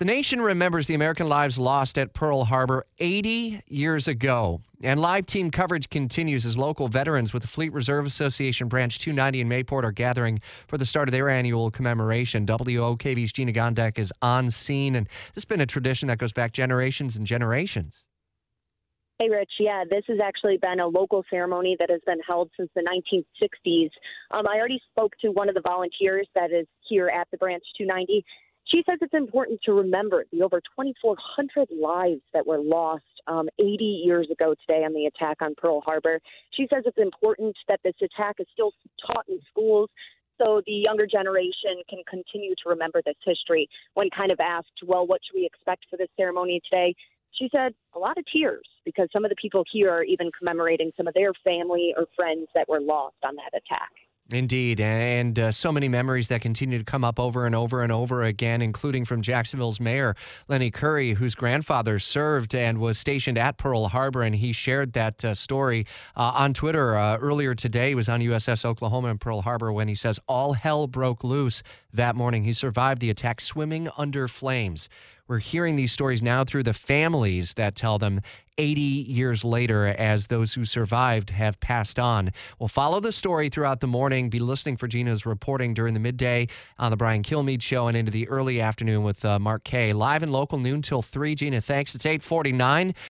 The nation remembers the American lives lost at Pearl Harbor 80 years ago. And live team coverage continues as local veterans with the Fleet Reserve Association Branch 290 in Mayport are gathering for the start of their annual commemoration. WOKV's Gina Gondek is on scene, and this has been a tradition that goes back generations and generations. Hey, Rich. Yeah, this has actually been a local ceremony that has been held since the 1960s. Um, I already spoke to one of the volunteers that is here at the Branch 290 she says it's important to remember the over 2,400 lives that were lost um, 80 years ago today on the attack on Pearl Harbor. She says it's important that this attack is still taught in schools so the younger generation can continue to remember this history. When kind of asked, well, what should we expect for this ceremony today? She said a lot of tears because some of the people here are even commemorating some of their family or friends that were lost on that attack. Indeed, and uh, so many memories that continue to come up over and over and over again, including from Jacksonville's mayor, Lenny Curry, whose grandfather served and was stationed at Pearl Harbor, and he shared that uh, story uh, on Twitter uh, earlier today. He was on USS Oklahoma in Pearl Harbor when he says, All hell broke loose that morning. He survived the attack swimming under flames. We're hearing these stories now through the families that tell them 80 years later as those who survived have passed on. We'll follow the story throughout the morning, be listening for Gina's reporting during the midday on the Brian Kilmeade show and into the early afternoon with uh, Mark Kaye. Live and local noon till 3. Gina, thanks. It's 849.